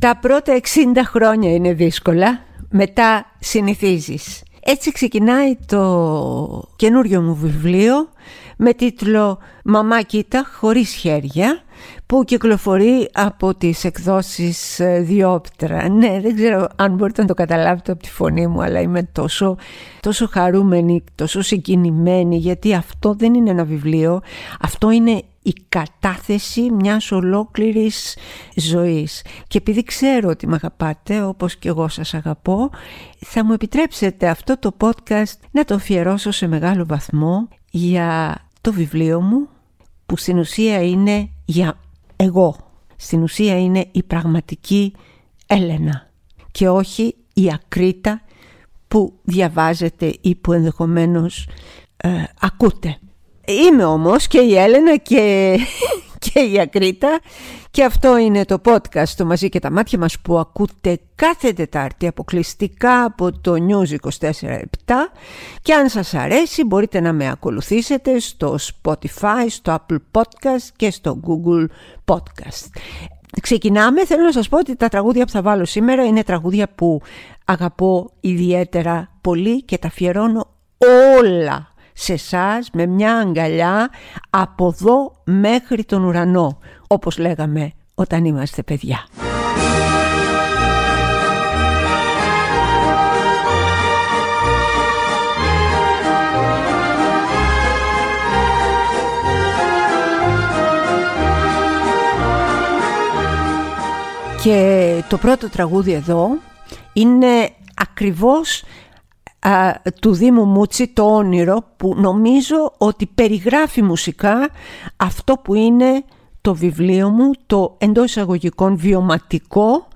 Τα πρώτα 60 χρόνια είναι δύσκολα, μετά συνηθίζεις. Έτσι ξεκινάει το καινούριο μου βιβλίο με τίτλο «Μαμά κοίτα χωρίς χέρια» που κυκλοφορεί από τις εκδόσεις ε, Διόπτρα. Ναι, δεν ξέρω αν μπορείτε να το καταλάβετε από τη φωνή μου, αλλά είμαι τόσο, τόσο χαρούμενη, τόσο συγκινημένη, γιατί αυτό δεν είναι ένα βιβλίο, αυτό είναι η κατάθεση μιας ολόκληρης ζωής. Και επειδή ξέρω ότι με αγαπάτε, όπως και εγώ σας αγαπώ, θα μου επιτρέψετε αυτό το podcast να το αφιερώσω σε μεγάλο βαθμό για το βιβλίο μου, που στην ουσία είναι για εγώ. Στην ουσία είναι η πραγματική Έλενα και όχι η ακρίτα που διαβάζετε ή που ενδεχομένως ε, ακούτε. Είμαι όμως και η Έλενα και, και η Ακρίτα και αυτό είναι το podcast το μαζί και τα μάτια μας που ακούτε κάθε Τετάρτη αποκλειστικά από το News 24-7 και αν σας αρέσει μπορείτε να με ακολουθήσετε στο Spotify, στο Apple Podcast και στο Google Podcast. Ξεκινάμε, θέλω να σας πω ότι τα τραγούδια που θα βάλω σήμερα είναι τραγούδια που αγαπώ ιδιαίτερα πολύ και τα αφιερώνω όλα σε εσάς με μια αγκαλιά από εδώ μέχρι τον ουρανό, όπως λέγαμε όταν είμαστε παιδιά. Και το πρώτο τραγούδι εδώ είναι ακριβώς του Δήμου Μούτσι το όνειρο που νομίζω ότι περιγράφει μουσικά αυτό που είναι το βιβλίο μου το εντός εισαγωγικών βιωματικό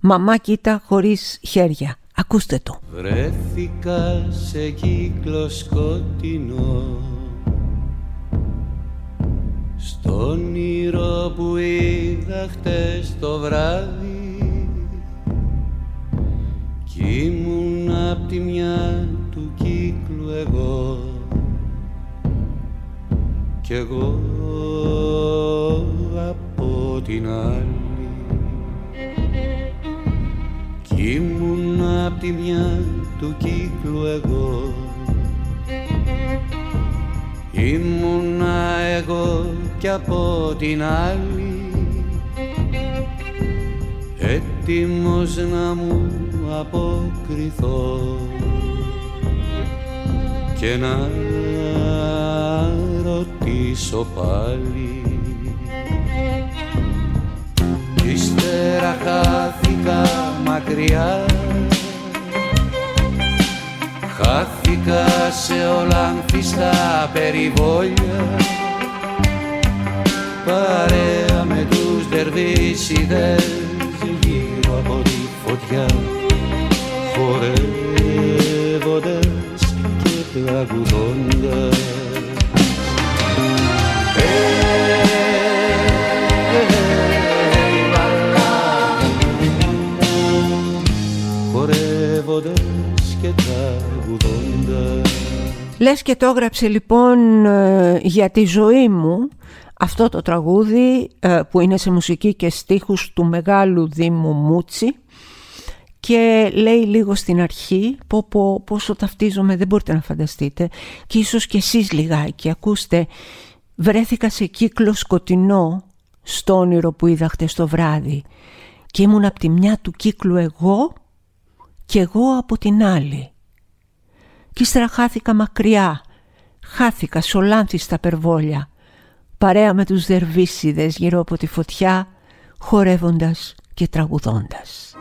«Μαμά κοίτα χωρίς χέρια». Ακούστε το. Βρέθηκα σε κύκλο σκοτεινό Στον όνειρο που είδα χτες το βράδυ κι ήμουν απ' τη μια του κύκλου εγώ. Κι εγώ από την άλλη. Κι ήμουν απ' τη μια του κύκλου εγώ. Ήμουνα εγώ κι από την άλλη. Έτοιμος να μου αποκριθώ. Και να ρωτήσω πάλι. Ύστερα χάθηκα μακριά. Χάθηκα σε ολάνθιστα περιβόλια. Παρέα με τους δερβίσιδες γύρω από τη φωτιά χορεύοντας και τραγουδώντας. Χορεύοντας και τραγουδώντας. Λες και το έγραψε λοιπόν ε, για τη ζωή μου αυτό το τραγούδι ε, που είναι σε μουσική και στίχους του μεγάλου Δήμου Μούτσι και λέει λίγο στην αρχή πω, πω, πόσο ταυτίζομαι δεν μπορείτε να φανταστείτε. Και ίσως και εσείς λιγάκι ακούστε βρέθηκα σε κύκλο σκοτεινό στο όνειρο που είδα χτες το βράδυ. Και ήμουν από τη μια του κύκλου εγώ και εγώ από την άλλη. Κι ύστερα χάθηκα μακριά χάθηκα σολάνθη στα περβόλια παρέα με τους δερβίσιδες γύρω από τη φωτιά χορεύοντας και τραγουδώντας.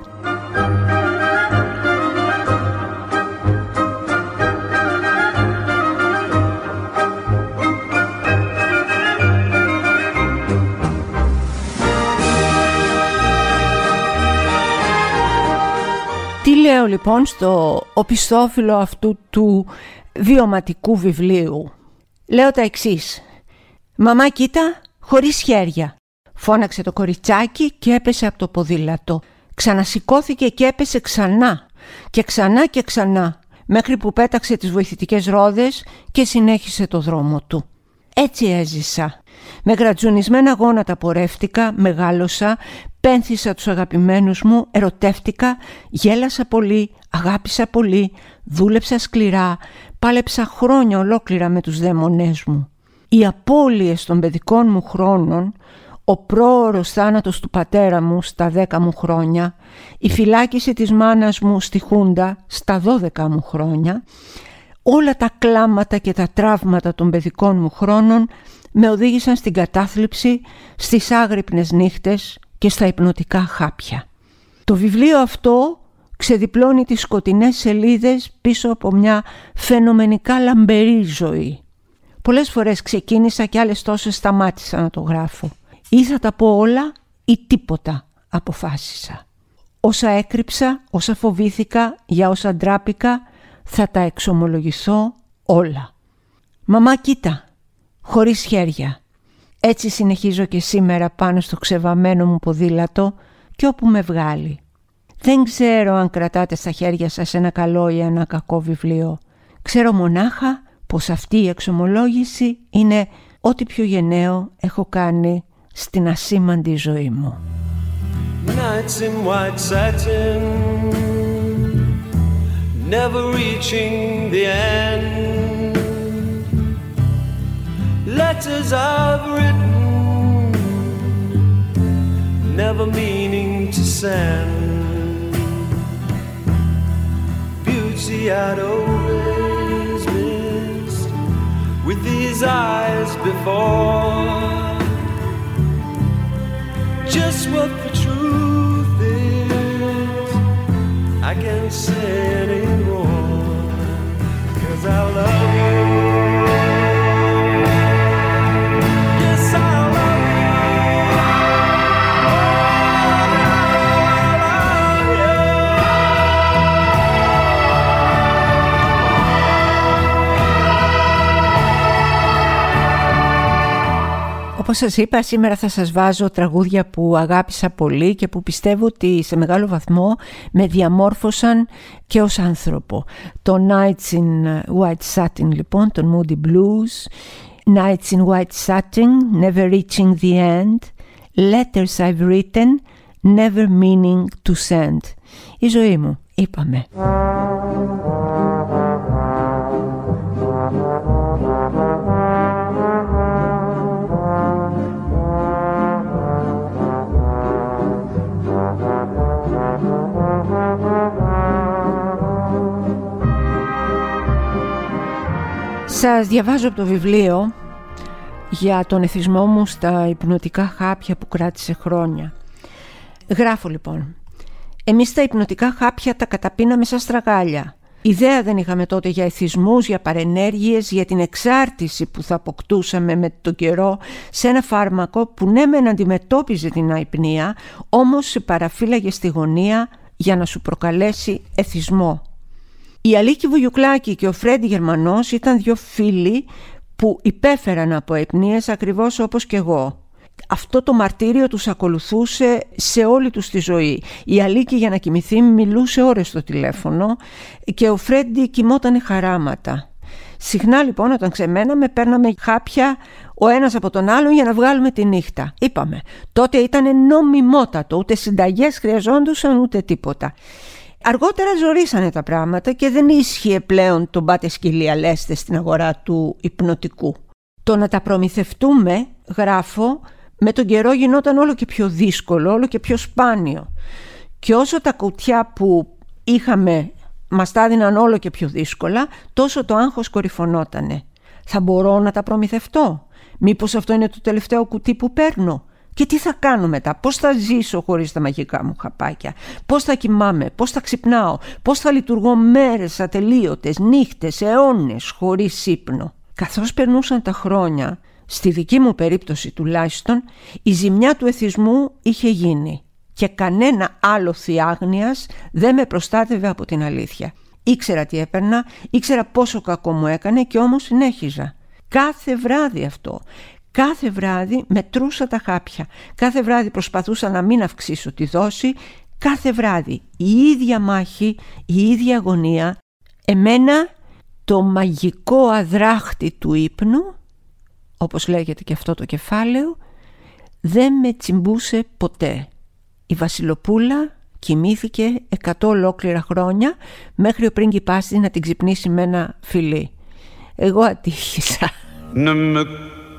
Τι λέω λοιπόν στο οπισθόφυλλο αυτού του βιωματικού βιβλίου. Λέω τα εξής. «Μαμά κοίτα, χωρίς χέρια». Φώναξε το κοριτσάκι και έπεσε από το ποδήλατο. Ξανασηκώθηκε και έπεσε ξανά και ξανά και ξανά μέχρι που πέταξε τις βοηθητικές ρόδες και συνέχισε το δρόμο του. Έτσι έζησα. Με γρατζουνισμένα γόνατα πορεύτηκα, μεγάλωσα, πένθησα τους αγαπημένους μου, ερωτεύτηκα, γέλασα πολύ, αγάπησα πολύ, δούλεψα σκληρά, πάλεψα χρόνια ολόκληρα με τους δαίμονές μου. Οι απώλειες των παιδικών μου χρόνων, ο πρόωρος θάνατος του πατέρα μου στα δέκα μου χρόνια, η φυλάκιση της μάνας μου στη Χούντα στα δώδεκα μου χρόνια, όλα τα κλάματα και τα τραύματα των παιδικών μου χρόνων με οδήγησαν στην κατάθλιψη, στις άγρυπνες νύχτες και στα υπνοτικά χάπια. Το βιβλίο αυτό ξεδιπλώνει τις σκοτεινές σελίδες πίσω από μια φαινομενικά λαμπερή ζωή. Πολλές φορές ξεκίνησα και άλλες τόσες σταμάτησα να το γράφω. Ή θα τα πω όλα ή τίποτα αποφάσισα. Όσα έκρυψα, όσα φοβήθηκα, για όσα ντράπηκα, θα τα εξομολογηθώ όλα. Μαμά κοίτα, χωρίς χέρια. Έτσι συνεχίζω και σήμερα πάνω στο ξεβαμένο μου ποδήλατο και όπου με βγάλει. Δεν ξέρω αν κρατάτε στα χέρια σας ένα καλό ή ένα κακό βιβλίο. Ξέρω μονάχα πως αυτή η εξομολόγηση είναι ό,τι πιο γενναίο έχω κάνει στην ασήμαντη ζωή μου. Nights in white satin Never reaching the end Letters I've written Never meaning to send Beauty I'd always missed With these eyes before just what the truth is. I can't say anymore, I love you. Όπως σας είπα σήμερα θα σας βάζω τραγούδια που αγάπησα πολύ και που πιστεύω ότι σε μεγάλο βαθμό με διαμόρφωσαν και ως άνθρωπο. Το Nights in White Satin λοιπόν, το Moody Blues, Nights in White Satin, Never Reaching the End, Letters I've Written, Never Meaning to Send. Η ζωή μου, είπαμε. Σας διαβάζω από το βιβλίο για τον εθισμό μου στα υπνοτικά χάπια που κράτησε χρόνια. Γράφω λοιπόν. Εμείς τα υπνοτικά χάπια τα καταπίναμε σαν στραγάλια. Ιδέα δεν είχαμε τότε για εθισμούς, για παρενέργειες, για την εξάρτηση που θα αποκτούσαμε με τον καιρό σε ένα φάρμακο που ναι μεν αντιμετώπιζε την αϊπνία, όμως σε παραφύλαγε στη γωνία για να σου προκαλέσει εθισμό. Η Αλίκη Βουγιουκλάκη και ο Φρέντι Γερμανός ήταν δύο φίλοι που υπέφεραν από αιπνίες ακριβώς όπως και εγώ. Αυτό το μαρτύριο τους ακολουθούσε σε όλη τους τη ζωή. Η Αλίκη για να κοιμηθεί μιλούσε ώρες στο τηλέφωνο και ο Φρέντι κοιμόταν χαράματα. Συχνά λοιπόν όταν ξεμέναμε παίρναμε χάπια ο ένας από τον άλλον για να βγάλουμε τη νύχτα. Είπαμε, τότε ήταν νομιμότατο, ούτε συνταγές χρειαζόντουσαν ούτε τίποτα. Αργότερα ζορίσανε τα πράγματα και δεν ίσχυε πλέον το μπάτε σκυλία λέστε στην αγορά του υπνοτικού. Το να τα προμηθευτούμε, γράφω, με τον καιρό γινόταν όλο και πιο δύσκολο, όλο και πιο σπάνιο. Και όσο τα κουτιά που είχαμε μας τα έδιναν όλο και πιο δύσκολα, τόσο το άγχος κορυφωνότανε. Θα μπορώ να τα προμηθευτώ; Μήπως αυτό είναι το τελευταίο κουτί που παίρνω; Και τι θα κάνω μετά, πώς θα ζήσω χωρίς τα μαγικά μου χαπάκια, πώς θα κοιμάμαι, πώς θα ξυπνάω, πώς θα λειτουργώ μέρες ατελείωτες, νύχτες, αιώνες χωρίς ύπνο; Καθώς περνούσαν τα χρόνια, στη δική μου περίπτωση τουλάχιστον, η ζημιά του εθισμού είχε γίνει και κανένα άλλο θιάγνιας δεν με προστάτευε από την αλήθεια. Ήξερα τι έπαιρνα, ήξερα πόσο κακό μου έκανε και όμως συνέχιζα. Κάθε βράδυ αυτό. Κάθε βράδυ μετρούσα τα χάπια. Κάθε βράδυ προσπαθούσα να μην αυξήσω τη δόση. Κάθε βράδυ η ίδια μάχη, η ίδια αγωνία. Εμένα το μαγικό αδράχτη του ύπνου όπως λέγεται και αυτό το κεφάλαιο, δεν με τσιμπούσε ποτέ. Η Βασιλοπούλα κοιμήθηκε εκατό ολόκληρα χρόνια μέχρι ο πρίγκιπάς να την ξυπνήσει με ένα φιλί. Εγώ ατύχησα.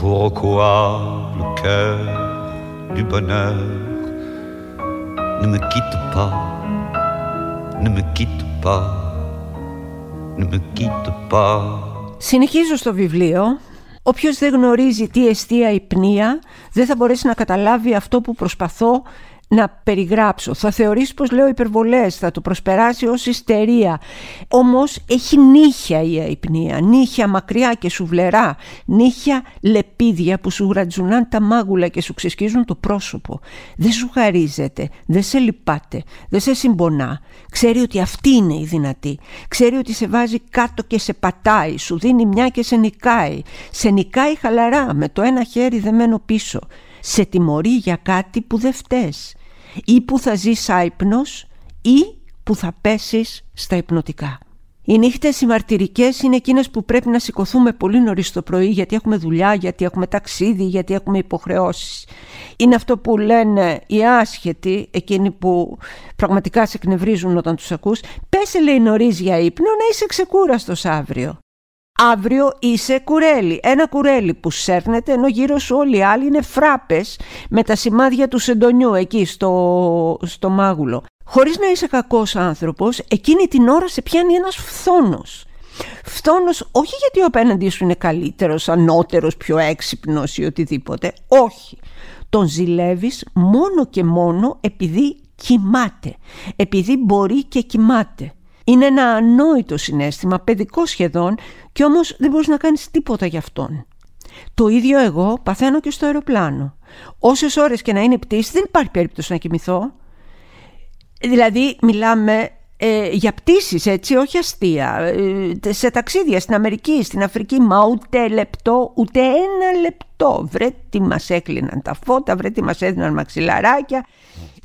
pourquoi le cœur du bonheur ne me quitte pas, ne me quitte pas, ne me quitte pas. Συνεχίζω στο βιβλίο. Όποιος δεν γνωρίζει τι εστία η πνία δεν θα μπορέσει να καταλάβει αυτό που προσπαθώ να περιγράψω. Θα θεωρήσει πως λέω υπερβολές, θα το προσπεράσει ως ιστερία. Όμως έχει νύχια η αϊπνία, νύχια μακριά και σουβλερά, νύχια λεπίδια που σου γρατζουνάν τα μάγουλα και σου ξεσκίζουν το πρόσωπο. Δεν σου χαρίζεται, δεν σε λυπάται, δεν σε συμπονά. Ξέρει ότι αυτή είναι η δυνατή. Ξέρει ότι σε βάζει κάτω και σε πατάει, σου δίνει μια και σε νικάει. Σε νικάει χαλαρά με το ένα χέρι δεμένο πίσω σε τιμωρεί για κάτι που δεν φταίς ή που θα ζεις άϊπνος ή που θα πέσεις στα υπνοτικά. Οι νύχτες οι μαρτυρικές είναι εκείνες που πρέπει να σηκωθούμε πολύ νωρίς το πρωί γιατί έχουμε δουλειά, γιατί έχουμε ταξίδι, γιατί έχουμε υποχρεώσεις. Είναι αυτό που λένε οι άσχετοι, εκείνοι που πραγματικά σε εκνευρίζουν όταν τους ακούς. Πέσε λέει νωρίς για ύπνο να είσαι ξεκούραστος αύριο. Αύριο είσαι κουρέλι. Ένα κουρέλι που σέρνεται ενώ γύρω σου όλοι οι άλλοι είναι φράπες με τα σημάδια του σεντονιού εκεί στο, στο μάγουλο. Χωρίς να είσαι κακός άνθρωπος, εκείνη την ώρα σε πιάνει ένας φθόνος. Φθόνος όχι γιατί ο απέναντί σου είναι καλύτερος, ανώτερος, πιο έξυπνος ή οτιδήποτε. Όχι. Τον ζηλεύεις μόνο και μόνο επειδή κοιμάται. Επειδή μπορεί και κοιμάται. Είναι ένα ανόητο συνέστημα, παιδικό σχεδόν, και όμως δεν μπορείς να κάνεις τίποτα γι' αυτόν. Το ίδιο εγώ παθαίνω και στο αεροπλάνο. Όσες ώρες και να είναι πτήση δεν υπάρχει περίπτωση να κοιμηθώ. Δηλαδή μιλάμε ε, για πτήσεις έτσι, όχι αστεία. Ε, σε ταξίδια στην Αμερική, στην Αφρική, μα ούτε λεπτό, ούτε ένα λεπτό. Βρε τι μας έκλειναν τα φώτα, βρε τι μας έδιναν μαξιλαράκια.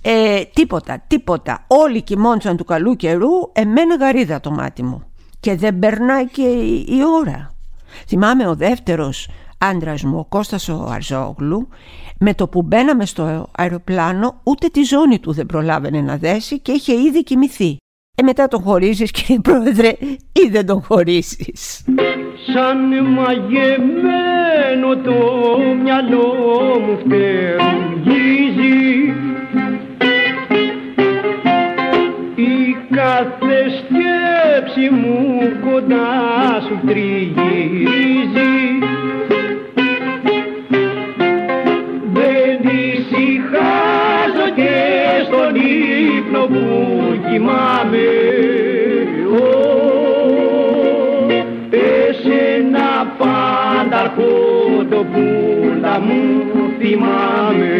Ε, τίποτα, τίποτα. Όλοι κοιμόντουσαν του καλού καιρού, εμένα γαρίδα το μάτι μου. Και δεν περνάει και η ώρα. Θυμάμαι ο δεύτερος άντρας μου, ο Κώστας ο Αρζόγλου, με το που μπαίναμε στο αεροπλάνο ούτε τη ζώνη του δεν προλάβαινε να δέσει και είχε ήδη κοιμηθεί. Ε, μετά τον χωρίζεις κύριε Πρόεδρε ή δεν τον χωρίζεις; Σαν μαγεμένο το μυαλό μου φτερουγίζει κάθε σκέψη μου κοντά σου τριγυρίζει ησυχάζω και στον ύπνο που κοιμάμαι Εσένα πάντα αρχόντο που μου θυμάμαι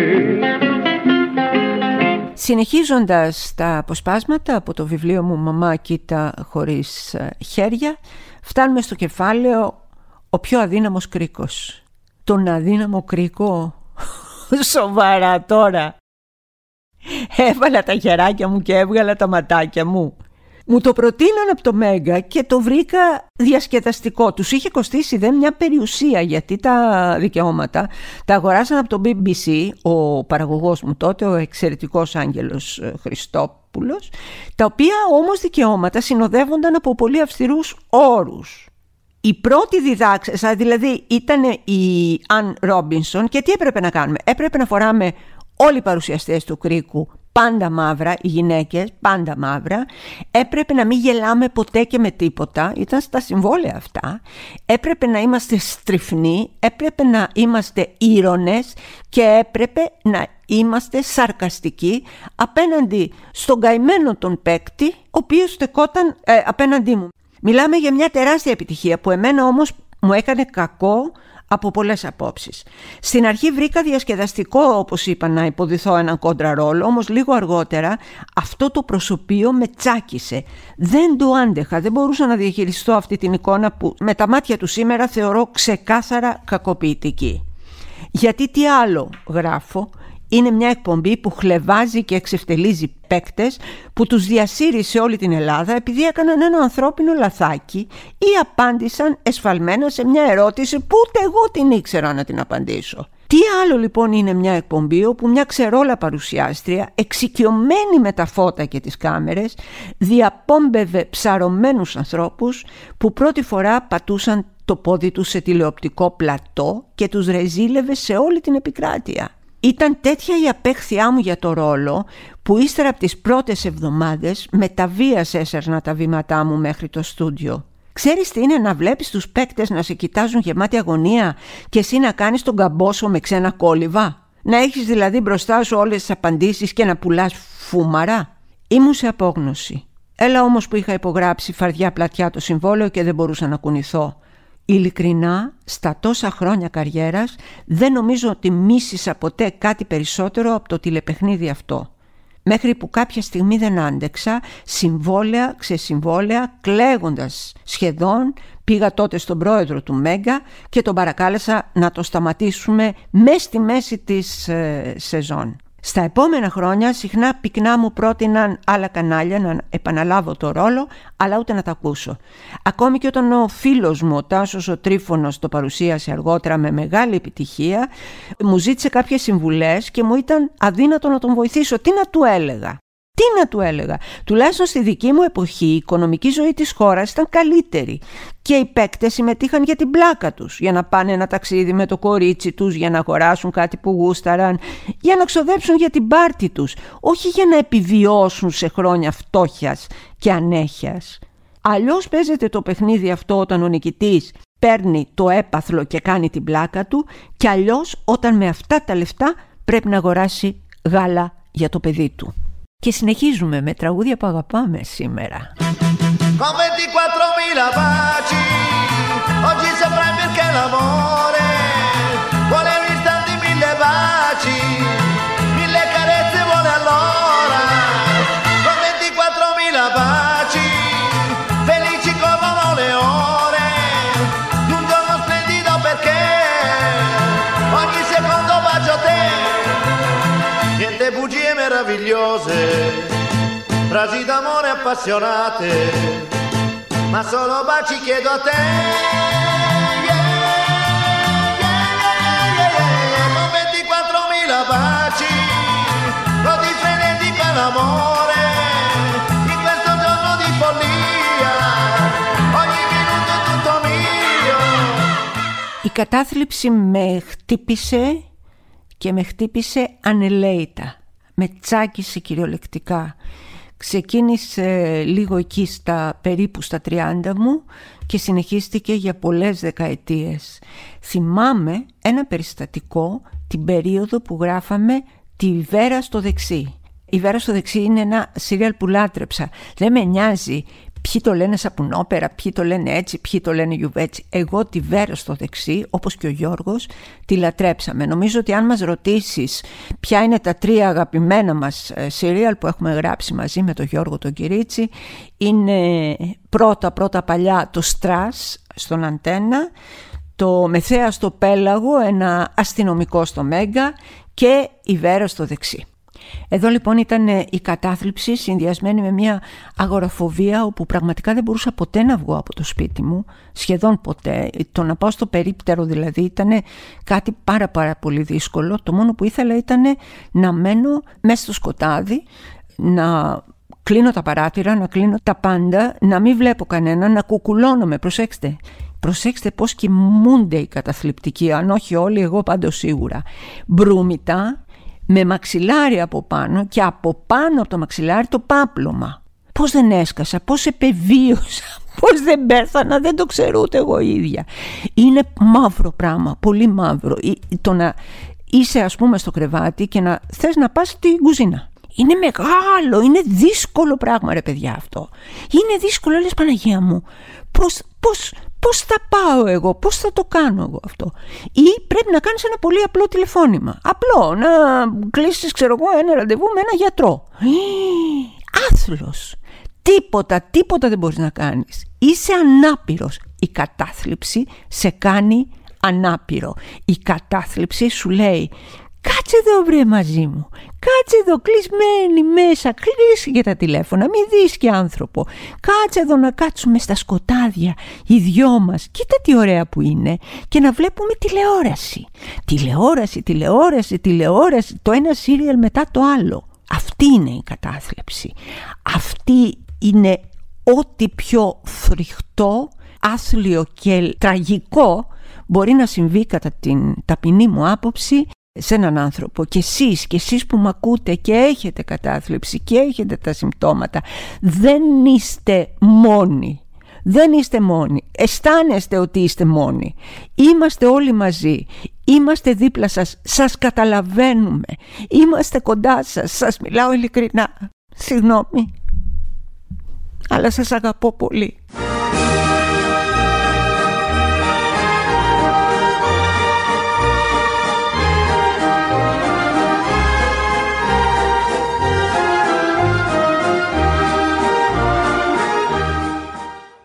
Συνεχίζοντας τα αποσπάσματα από το βιβλίο μου «Μαμά κοίτα χωρίς ε, χέρια» φτάνουμε στο κεφάλαιο «Ο πιο αδύναμος κρίκος». Τον αδύναμο κρίκο, σοβαρά τώρα. Έβαλα τα χεράκια μου και έβγαλα τα ματάκια μου. Μου το προτείναν από το Μέγκα και το βρήκα διασκεδαστικό. Τους είχε κοστίσει δεν μια περιουσία γιατί τα δικαιώματα τα αγοράσαν από το BBC ο παραγωγός μου τότε, ο εξαιρετικός Άγγελος ε, Χριστόπουλος τα οποία όμως δικαιώματα συνοδεύονταν από πολύ αυστηρούς όρους. Η πρώτη διδάξα, δηλαδή ήταν η Αν Ρόμπινσον και τι έπρεπε να κάνουμε; Έπρεπε να φοράμε όλοι οι παρουσιαστές του κρίκου πάντα μαύρα, οι γυναίκες πάντα μαύρα, έπρεπε να μην γελάμε ποτέ και με τίποτα, ήταν στα συμβόλαια αυτά, έπρεπε να είμαστε στριφνοί, έπρεπε να είμαστε ήρωνες και έπρεπε να είμαστε σαρκαστικοί απέναντι στον καημένο τον παίκτη, ο οποίος στεκόταν ε, απέναντί μου. Μιλάμε για μια τεράστια επιτυχία που εμένα όμως μου έκανε κακό από πολλές απόψεις. Στην αρχή βρήκα διασκεδαστικό, όπως είπα, να υποδηθώ έναν κόντρα ρόλο, όμως λίγο αργότερα αυτό το προσωπείο με τσάκισε. Δεν το άντεχα, δεν μπορούσα να διαχειριστώ αυτή την εικόνα που με τα μάτια του σήμερα θεωρώ ξεκάθαρα κακοποιητική. Γιατί τι άλλο γράφω, είναι μια εκπομπή που χλεβάζει και εξευτελίζει παίκτες που τους διασύρει σε όλη την Ελλάδα επειδή έκαναν ένα ανθρώπινο λαθάκι ή απάντησαν εσφαλμένα σε μια ερώτηση που ούτε εγώ την ήξερα να την απαντήσω. Τι άλλο λοιπόν είναι μια εκπομπή όπου μια ξερόλα παρουσιάστρια, εξοικειωμένη με τα φώτα και τις κάμερες, διαπόμπευε ψαρωμένους ανθρώπους που πρώτη φορά πατούσαν το πόδι τους σε τηλεοπτικό πλατό και τους ρεζίλευε σε όλη την επικράτεια. Ήταν τέτοια η απέχθειά μου για το ρόλο που ύστερα από τις πρώτες εβδομάδες με τα βίας έσερνα τα βήματά μου μέχρι το στούντιο. Ξέρεις τι είναι να βλέπεις τους παίκτες να σε κοιτάζουν γεμάτη αγωνία και εσύ να κάνεις τον καμπόσο με ξένα κόλληβα; Να έχεις δηλαδή μπροστά σου όλες τις απαντήσεις και να πουλάς φούμαρα; Ήμουν σε απόγνωση. Έλα όμως που είχα υπογράψει φαρδιά πλατιά το συμβόλαιο και δεν μπορούσα να κουνηθώ. Ειλικρινά, στα τόσα χρόνια καριέρας, δεν νομίζω ότι μίσησα ποτέ κάτι περισσότερο από το τηλεπαιχνίδι αυτό. Μέχρι που κάποια στιγμή δεν άντεξα, συμβόλαια, ξεσυμβόλαια, κλαίγοντας σχεδόν, πήγα τότε στον πρόεδρο του Μέγκα και τον παρακάλεσα να το σταματήσουμε μέσα στη μέση της ε, σεζόν. Στα επόμενα χρόνια συχνά πυκνά μου πρότειναν άλλα κανάλια να επαναλάβω το ρόλο, αλλά ούτε να τα ακούσω. Ακόμη και όταν ο φίλος μου, ο Τάσος ο Τρίφωνος, το παρουσίασε αργότερα με μεγάλη επιτυχία, μου ζήτησε κάποιες συμβουλές και μου ήταν αδύνατο να τον βοηθήσω. Τι να του έλεγα; Τι να του έλεγα. Τουλάχιστον στη δική μου εποχή η οικονομική ζωή της χώρας ήταν καλύτερη και οι παίκτες συμμετείχαν για την πλάκα τους, για να πάνε ένα ταξίδι με το κορίτσι τους, για να αγοράσουν κάτι που γούσταραν, για να ξοδέψουν για την πάρτη τους, όχι για να επιβιώσουν σε χρόνια φτώχειας και ανέχειας. Αλλιώς παίζεται το παιχνίδι αυτό όταν ο νικητής παίρνει το έπαθλο και κάνει την πλάκα του και αλλιώς όταν με αυτά τα λεφτά πρέπει να αγοράσει γάλα για το παιδί του. Και συνεχίζουμε με τραγούδια που αγαπάμε σήμερα. Con 24.000 baci, oggi saprai perché l'amore meravigliose, frasi d'amore appassionate, ma solo baci chiedo a te. Con 24.000 baci, lo freneti per l'amore, in questo giorno di follia, ogni minuto è tutto mio. Η κατάθλιψη με χτύπησε και με χτύπησε ανελαίητα. Με τσάκισε κυριολεκτικά. Ξεκίνησε λίγο εκεί στα περίπου στα 30 μου και συνεχίστηκε για πολλές δεκαετίες. Θυμάμαι ένα περιστατικό την περίοδο που γράφαμε τη Βέρα στο δεξί. Η Βέρα στο δεξί είναι ένα σύριαλ που λάτρεψα. Δεν με νοιάζει Ποιοι το λένε σαπουνόπερα, ποιοι το λένε έτσι, ποιοι το λένε γιουβέτσι. Εγώ τη Βέρα στο δεξί, όπως και ο Γιώργος, τη λατρέψαμε. Νομίζω ότι αν μας ρωτήσεις ποια είναι τα τρία αγαπημένα μας σύριαλ που έχουμε γράψει μαζί με τον Γιώργο τον Κυρίτσι, είναι πρώτα πρώτα παλιά το Στρας στον Αντένα, το Μεθέας στο Πέλαγο, ένα αστυνομικό στο Μέγκα και η Βέρα στο δεξί. Εδώ λοιπόν ήταν ε, η κατάθλιψη συνδυασμένη με μια αγοραφοβία όπου πραγματικά δεν μπορούσα ποτέ να βγω από το σπίτι μου, σχεδόν ποτέ. Το να πάω στο περίπτερο δηλαδή ήταν κάτι πάρα πάρα πολύ δύσκολο. Το μόνο που ήθελα ήταν να μένω μέσα στο σκοτάδι, να κλείνω τα παράθυρα, να κλείνω τα πάντα, να μην βλέπω κανένα, να κουκουλώνομαι, προσέξτε. Προσέξτε πώς κοιμούνται οι καταθλιπτικοί, αν όχι όλοι, εγώ πάντως σίγουρα. Μπρούμητα, με μαξιλάρι από πάνω και από πάνω από το μαξιλάρι το πάπλωμα. Πώς δεν έσκασα, πώς επεβίωσα, πώς δεν πέθανα, δεν το ξέρω ούτε εγώ ίδια. Είναι μαύρο πράγμα, πολύ μαύρο. Το να είσαι ας πούμε στο κρεβάτι και να θες να πας στην κουζίνα. Είναι μεγάλο, είναι δύσκολο πράγμα ρε παιδιά αυτό. Είναι δύσκολο, λες Παναγία μου. Πώς, πώς, πώς θα πάω εγώ, πώς θα το κάνω εγώ αυτό; Ή πρέπει να κάνεις ένα πολύ απλό τηλεφώνημα. Απλό, να κλείσεις ξέρω εγώ ένα ραντεβού με ένα γιατρό. Άθλος. Τίποτα, τίποτα δεν μπορείς να κάνεις. Είσαι ανάπηρος. Η κατάθλιψη σε κάνει ανάπηρο. Η κατάθλιψη σου λέει Κάτσε εδώ βρε μαζί μου. Κάτσε εδώ κλεισμένη μέσα. Κλείσει για τα τηλέφωνα. Μη δεις και άνθρωπο. Κάτσε εδώ να κάτσουμε στα σκοτάδια οι δυο μας. Κοίτα τι ωραία που είναι. Και να βλέπουμε τηλεόραση. Τηλεόραση, τηλεόραση, τηλεόραση. Το ένα σύριαλ μετά το άλλο. Αυτή είναι η κατάθλιψη. Αυτή είναι ό,τι πιο φρικτό, άθλιο και τραγικό μπορεί να συμβεί κατά την ταπεινή μου άποψη σε έναν άνθρωπο. Και εσείς και εσείς που μ' ακούτε και έχετε κατάθλιψη και έχετε τα συμπτώματα δεν είστε μόνοι. Δεν είστε μόνοι. Αισθάνεστε ότι είστε μόνοι. Είμαστε όλοι μαζί. Είμαστε δίπλα σας. Σας καταλαβαίνουμε. Είμαστε κοντά σας. Σας μιλάω ειλικρινά. Συγγνώμη. Αλλά σας αγαπώ πολύ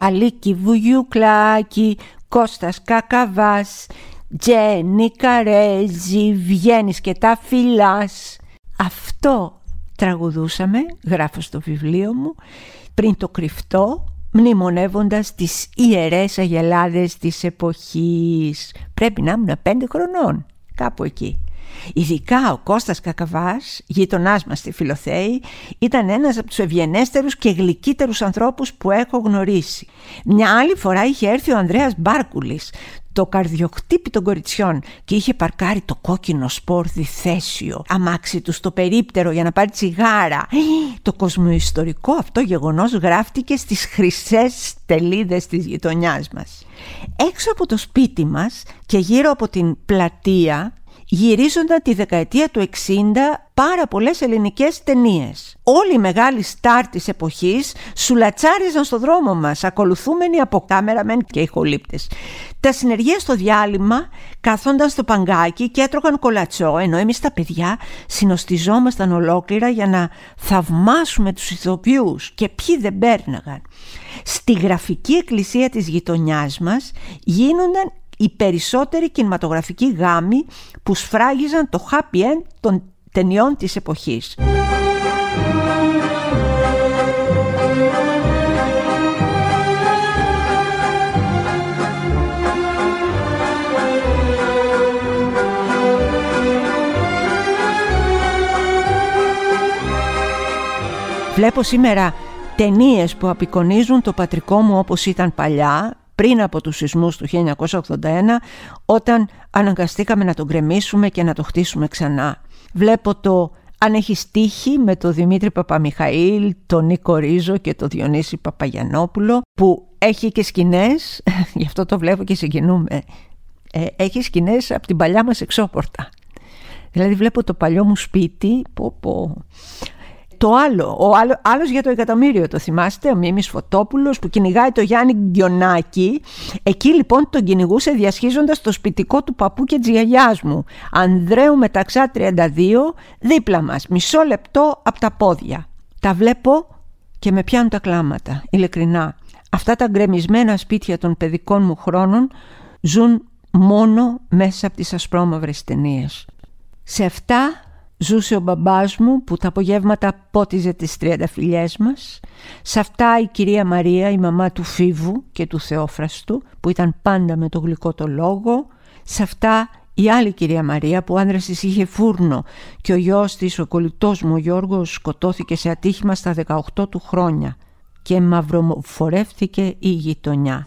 Αλίκη Βουγιουκλάκη, Κώστας Κακαβάς, Τζένι Καρέζη, βγαίνεις και τα φυλάς. Αυτό τραγουδούσαμε, γράφω στο βιβλίο μου, πριν το κρυφτό, μνημονεύοντας τις ιερές αγελάδες της εποχής. Πρέπει να ήμουν πέντε χρονών, κάπου εκεί. Ειδικά ο Κώστας Κακαβάς, γείτονάς μας στη Φιλοθέη, ήταν ένας από τους ευγενέστερους και γλυκύτερους ανθρώπους που έχω γνωρίσει. Μια άλλη φορά είχε έρθει ο Ανδρέας Μπάρκουλης, το καρδιοχτύπη των κοριτσιών και είχε παρκάρει το κόκκινο σπορ διθέσιο αμάξι του στο περίπτερο για να πάρει τσιγάρα. Το κοσμοϊστορικό αυτό γεγονός γράφτηκε στις χρυσές τελίδες της γειτονιάς μας. Έξω από το σπίτι μας και γύρω από την πλατεία γυρίζονταν τη δεκαετία του 60 πάρα πολλές ελληνικές ταινίες. Όλοι οι μεγάλοι στάρ της εποχής σουλατσάριζαν στο δρόμο μας, ακολουθούμενοι από κάμεραμεν και ηχολήπτες. Τα συνεργεία στο διάλειμμα κάθονταν στο παγκάκι και έτρωγαν κολατσό, ενώ εμείς τα παιδιά συνοστιζόμασταν ολόκληρα για να θαυμάσουμε τους ηθοποιούς και ποιοι δεν πέρναγαν. Στη γραφική εκκλησία της γειτονιάς μας γίνονταν οι περισσότεροι κινηματογραφικοί γάμοι που σφράγιζαν το happy end των ταινιών της εποχής. Βλέπω σήμερα ταινίες που απεικονίζουν το πατρικό μου όπως ήταν παλιά πριν από τους σεισμούς του 1981 όταν αναγκαστήκαμε να τον γκρεμίσουμε και να το χτίσουμε ξανά. Βλέπω το αν έχεις στίχη με τον Δημήτρη Παπαμιχαήλ, τον Νίκο Ρίζο και τον Διονύση Παπαγιανόπουλο που έχει και σκηνές, γι' αυτό το βλέπω και συγκινούμε, ε, έχει σκηνές από την παλιά μας εξώπορτα. Δηλαδή βλέπω το παλιό μου σπίτι, πω, πω, το άλλο, ο άλλο, άλλος για το εκατομμύριο το θυμάστε, ο Μίμης Φωτόπουλος που κυνηγάει το Γιάννη Γκιονάκη. Εκεί λοιπόν τον κυνηγούσε διασχίζοντας το σπιτικό του παππού και της γιαγιάς μου. Ανδρέου Μεταξά 32, δίπλα μας, μισό λεπτό από τα πόδια. Τα βλέπω και με πιάνουν τα κλάματα, ειλικρινά. Αυτά τα γκρεμισμένα σπίτια των παιδικών μου χρόνων ζουν μόνο μέσα από τις ασπρόμαυρες ταινίες. Σε αυτά Ζούσε ο μπαμπάς μου που τα απογεύματα πότιζε τις τριανταφυλιές μας. Σε αυτά η κυρία Μαρία, η μαμά του Φίβου και του Θεόφραστου που ήταν πάντα με το γλυκό το λόγο. Σε αυτά η άλλη κυρία Μαρία που άντρας της είχε φούρνο και ο γιος της, ο κολλητός μου ο Γιώργος σκοτώθηκε σε ατύχημα στα 18 του χρόνια και μαυροφορεύτηκε η γειτονιά.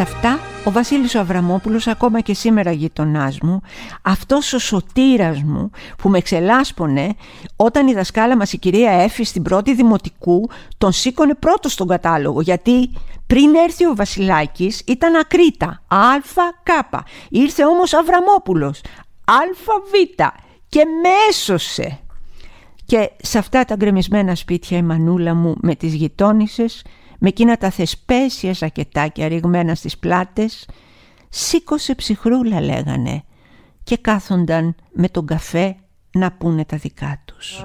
Σε αυτά Ο Βασίλης ο Αβραμόπουλος ακόμα και σήμερα γειτονάς μου αυτός ο σωτήρας μου που με ξελάσπωνε όταν η δασκάλα μας η κυρία Έφη στην πρώτη δημοτικού τον σήκωνε πρώτος στον κατάλογο γιατί πριν έρθει ο Βασιλάκης ήταν ακρίτα. ΑΚ ήρθε όμως Αβραμόπουλος. ΑΒ και με έσωσε και σε αυτά τα γκρεμισμένα σπίτια η μανούλα μου με τις γειτόνισσες με εκείνα τα θεσπέσια σακετάκια ρηγμένα στις πλάτες σήκωσε ψυχρούλα λέγανε και κάθονταν με τον καφέ να πούνε τα δικά τους.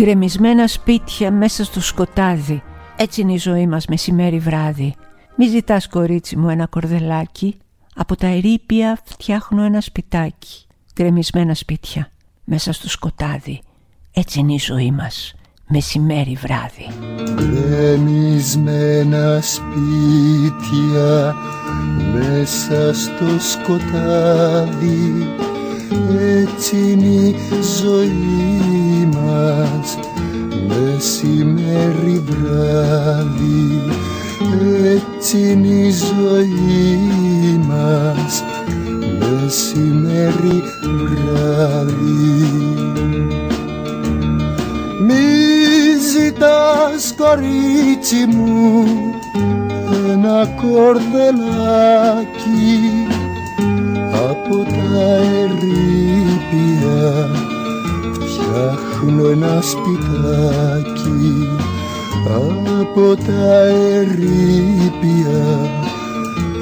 Γκρεμισμένα σπίτια μέσα στο σκοτάδι. Έτσι είναι η ζωή μας μεσημέρι βράδυ. Μη ζητάς κορίτσι μου ένα κορδελάκι. Από τα ερήπια φτιάχνω ένα σπιτάκι. Γκρεμισμένα σπίτια μέσα στο σκοτάδι. Έτσι είναι η ζωή μας μεσημέρι βράδυ. Γκρεμισμένα σπίτια μέσα στο σκοτάδι. Έτσι είναι η ζωή μας μεσημέρι βράδυ. Έτσι είναι η ζωή μας μεσημέρι βράδυ. Μη ζητάς κορίτσι μου ένα κορδελάκι ένα σπιτάκι από τα ερήπια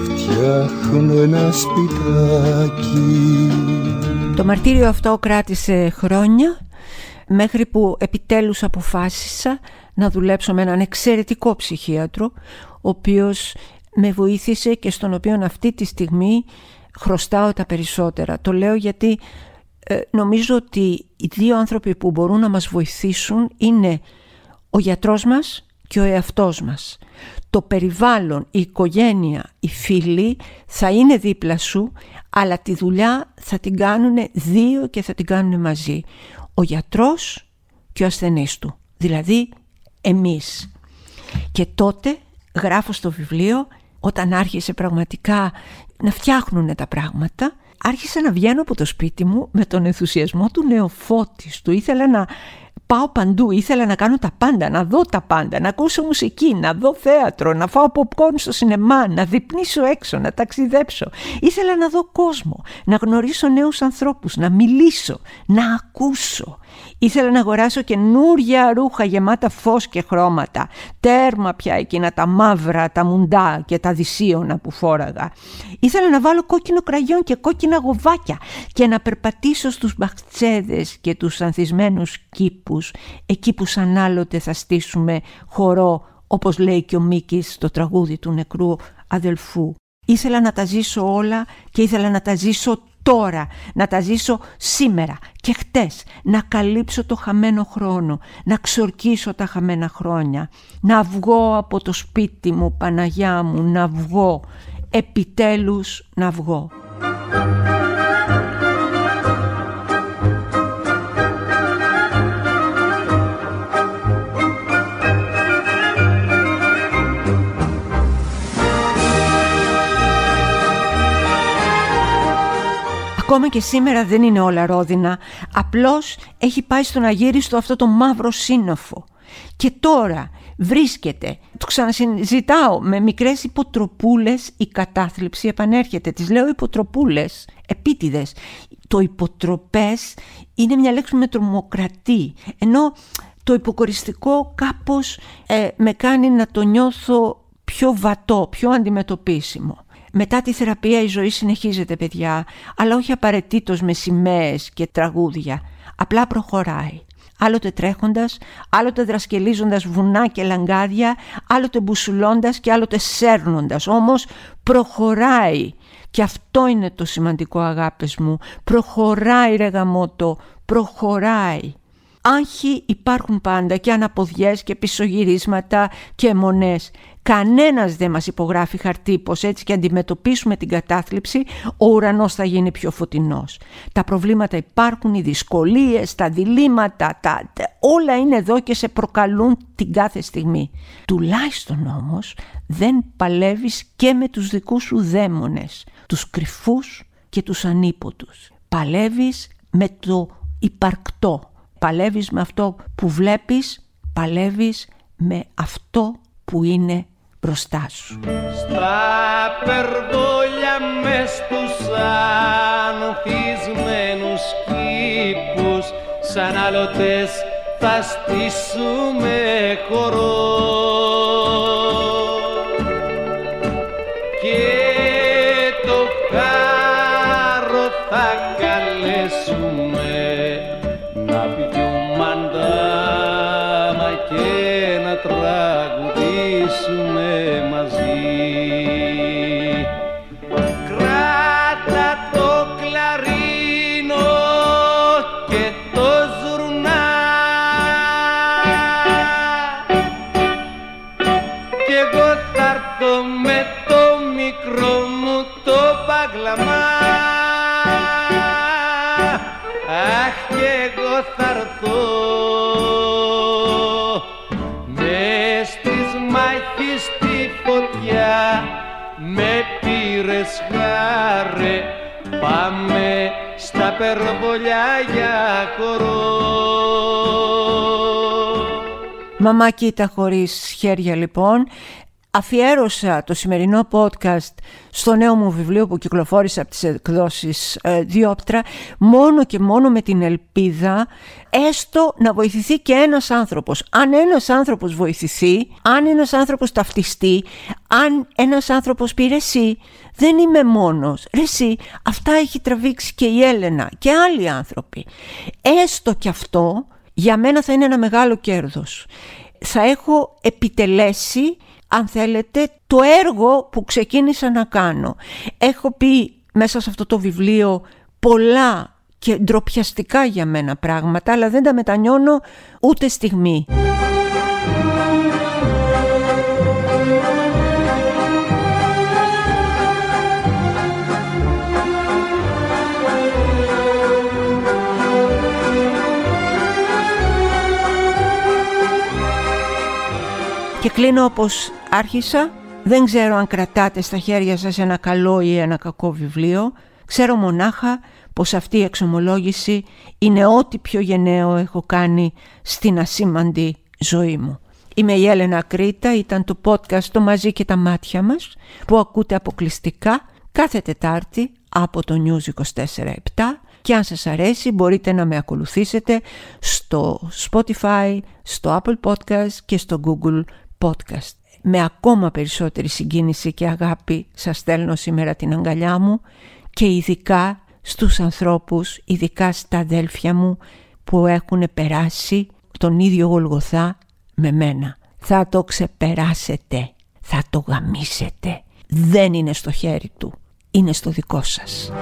φτιάχνω ένα σπιτάκι Το μαρτύριο αυτό κράτησε χρόνια μέχρι που επιτέλους αποφάσισα να δουλέψω με έναν εξαιρετικό ψυχίατρο ο οποίος με βοήθησε και στον οποίο αυτή τη στιγμή χρωστάω τα περισσότερα. Το λέω γιατί ε, νομίζω ότι οι δύο άνθρωποι που μπορούν να μας βοηθήσουν είναι ο γιατρός μας και ο εαυτός μας. Το περιβάλλον, η οικογένεια, οι φίλοι θα είναι δίπλα σου, αλλά τη δουλειά θα την κάνουν δύο και θα την κάνουν μαζί. Ο γιατρός και ο ασθενής του, δηλαδή εμείς. Και τότε γράφω στο βιβλίο όταν άρχισε πραγματικά να φτιάχνουν τα πράγματα άρχισα να βγαίνω από το σπίτι μου με τον ενθουσιασμό του νεοφώτης του ήθελα να πάω παντού, ήθελα να κάνω τα πάντα, να δω τα πάντα, να ακούσω μουσική, να δω θέατρο, να φάω popcorn στο σινεμά, να διπνήσω έξω, να ταξιδέψω. Ήθελα να δω κόσμο, να γνωρίσω νέους ανθρώπους, να μιλήσω, να ακούσω. Ήθελα να αγοράσω καινούρια ρούχα γεμάτα φως και χρώματα. Τέρμα πια εκείνα τα μαύρα, τα μουντά και τα δυσίωνα που φόραγα. Ήθελα να βάλω κόκκινο κραγιόν και κόκκινα γοβάκια και να περπατήσω στους μπαχτσέδες και τους ανθισμένους κήπους, εκεί που σαν άλλοτε θα στήσουμε χορό, όπως λέει και ο Μίκης στο τραγούδι του νεκρού αδελφού. Ήθελα να τα ζήσω όλα και ήθελα να τα ζήσω τώρα, να τα ζήσω σήμερα και χτες, να καλύψω το χαμένο χρόνο, να ξορκίσω τα χαμένα χρόνια, να βγω από το σπίτι μου, Παναγιά μου, να βγω, επιτέλους να βγω. Ακόμα και σήμερα δεν είναι όλα ρόδινα, απλώς έχει πάει στον αγύριστο αυτό το μαύρο σύννεφο. Και τώρα βρίσκεται, το ξανασυζητάω, με μικρές υποτροπούλες η κατάθλιψη επανέρχεται. Τις λέω υποτροπούλες, επίτηδες. Το υποτροπές είναι μια λέξη που με τρομοκρατεί, ενώ το υποκοριστικό κάπως ε, με κάνει να το νιώθω πιο βατό, πιο αντιμετωπίσιμο. Μετά τη θεραπεία η ζωή συνεχίζεται παιδιά, αλλά όχι απαραίτητος με σημαίες και τραγούδια. Απλά προχωράει. Άλλοτε τρέχοντας, άλλοτε δρασκελίζοντας βουνά και λαγκάδια, άλλοτε μπουσουλώντας και άλλοτε σέρνοντας. Όμως προχωράει. Και αυτό είναι το σημαντικό αγάπες μου. Προχωράει ρε γαμότο, προχωράει. Άγχοι υπάρχουν πάντα και αναποδιές και πισωγυρίσματα και αιμονές. Κανένας δεν μας υπογράφει χαρτί πως έτσι και αντιμετωπίσουμε την κατάθλιψη ο ουρανός θα γίνει πιο φωτεινός. Τα προβλήματα υπάρχουν, οι δυσκολίες, τα διλήμματα, τα... όλα είναι εδώ και σε προκαλούν την κάθε στιγμή. Τουλάχιστον όμως δεν παλεύεις και με τους δικούς σου δαίμονες, τους κρυφούς και τους ανίποτους. Παλεύεις με το υπαρκτό, παλεύεις με αυτό που βλέπεις, παλεύεις με αυτό που είναι μπροστά σου. Στα περβόλια μες στους ανθισμένους κήπους σαν άλλοτες θα στήσουμε χορό περβολιά για χορό. Μαμά κοίτα χωρίς χέρια λοιπόν αφιέρωσα το σημερινό podcast στο νέο μου βιβλίο που κυκλοφόρησε από τις εκδόσεις ε, Διόπτρα μόνο και μόνο με την ελπίδα έστω να βοηθηθεί και ένας άνθρωπος. Αν ένας άνθρωπος βοηθηθεί, αν ένας άνθρωπος ταυτιστεί, αν ένας άνθρωπος πει εσύ, δεν είμαι μόνος. Ρε εσύ, αυτά έχει τραβήξει και η Έλενα και άλλοι άνθρωποι. Έστω και αυτό για μένα θα είναι ένα μεγάλο κέρδος. Θα έχω επιτελέσει αν θέλετε, το έργο που ξεκίνησα να κάνω. Έχω πει μέσα σε αυτό το βιβλίο πολλά και ντροπιαστικά για μένα πράγματα, αλλά δεν τα μετανιώνω ούτε στιγμή. Και κλείνω όπως άρχισα. Δεν ξέρω αν κρατάτε στα χέρια σας ένα καλό ή ένα κακό βιβλίο. Ξέρω μονάχα πως αυτή η εξομολόγηση είναι ό,τι πιο γενναίο έχω κάνει στην ασήμαντη ζωή μου. Είμαι η Έλενα Κρήτα, ήταν το podcast «Το μαζί και τα μάτια μας» που ακούτε αποκλειστικά κάθε Τετάρτη από το News 24-7 και αν σας αρέσει μπορείτε να με ακολουθήσετε στο Spotify, στο Apple Podcast και στο Google podcast. Με ακόμα περισσότερη συγκίνηση και αγάπη σας στέλνω σήμερα την αγκαλιά μου και ειδικά στους ανθρώπους, ειδικά στα αδέλφια μου που έχουν περάσει τον ίδιο Γολγοθά με μένα. Θα το ξεπεράσετε, θα το γαμίσετε. Δεν είναι στο χέρι του, είναι στο δικό σας.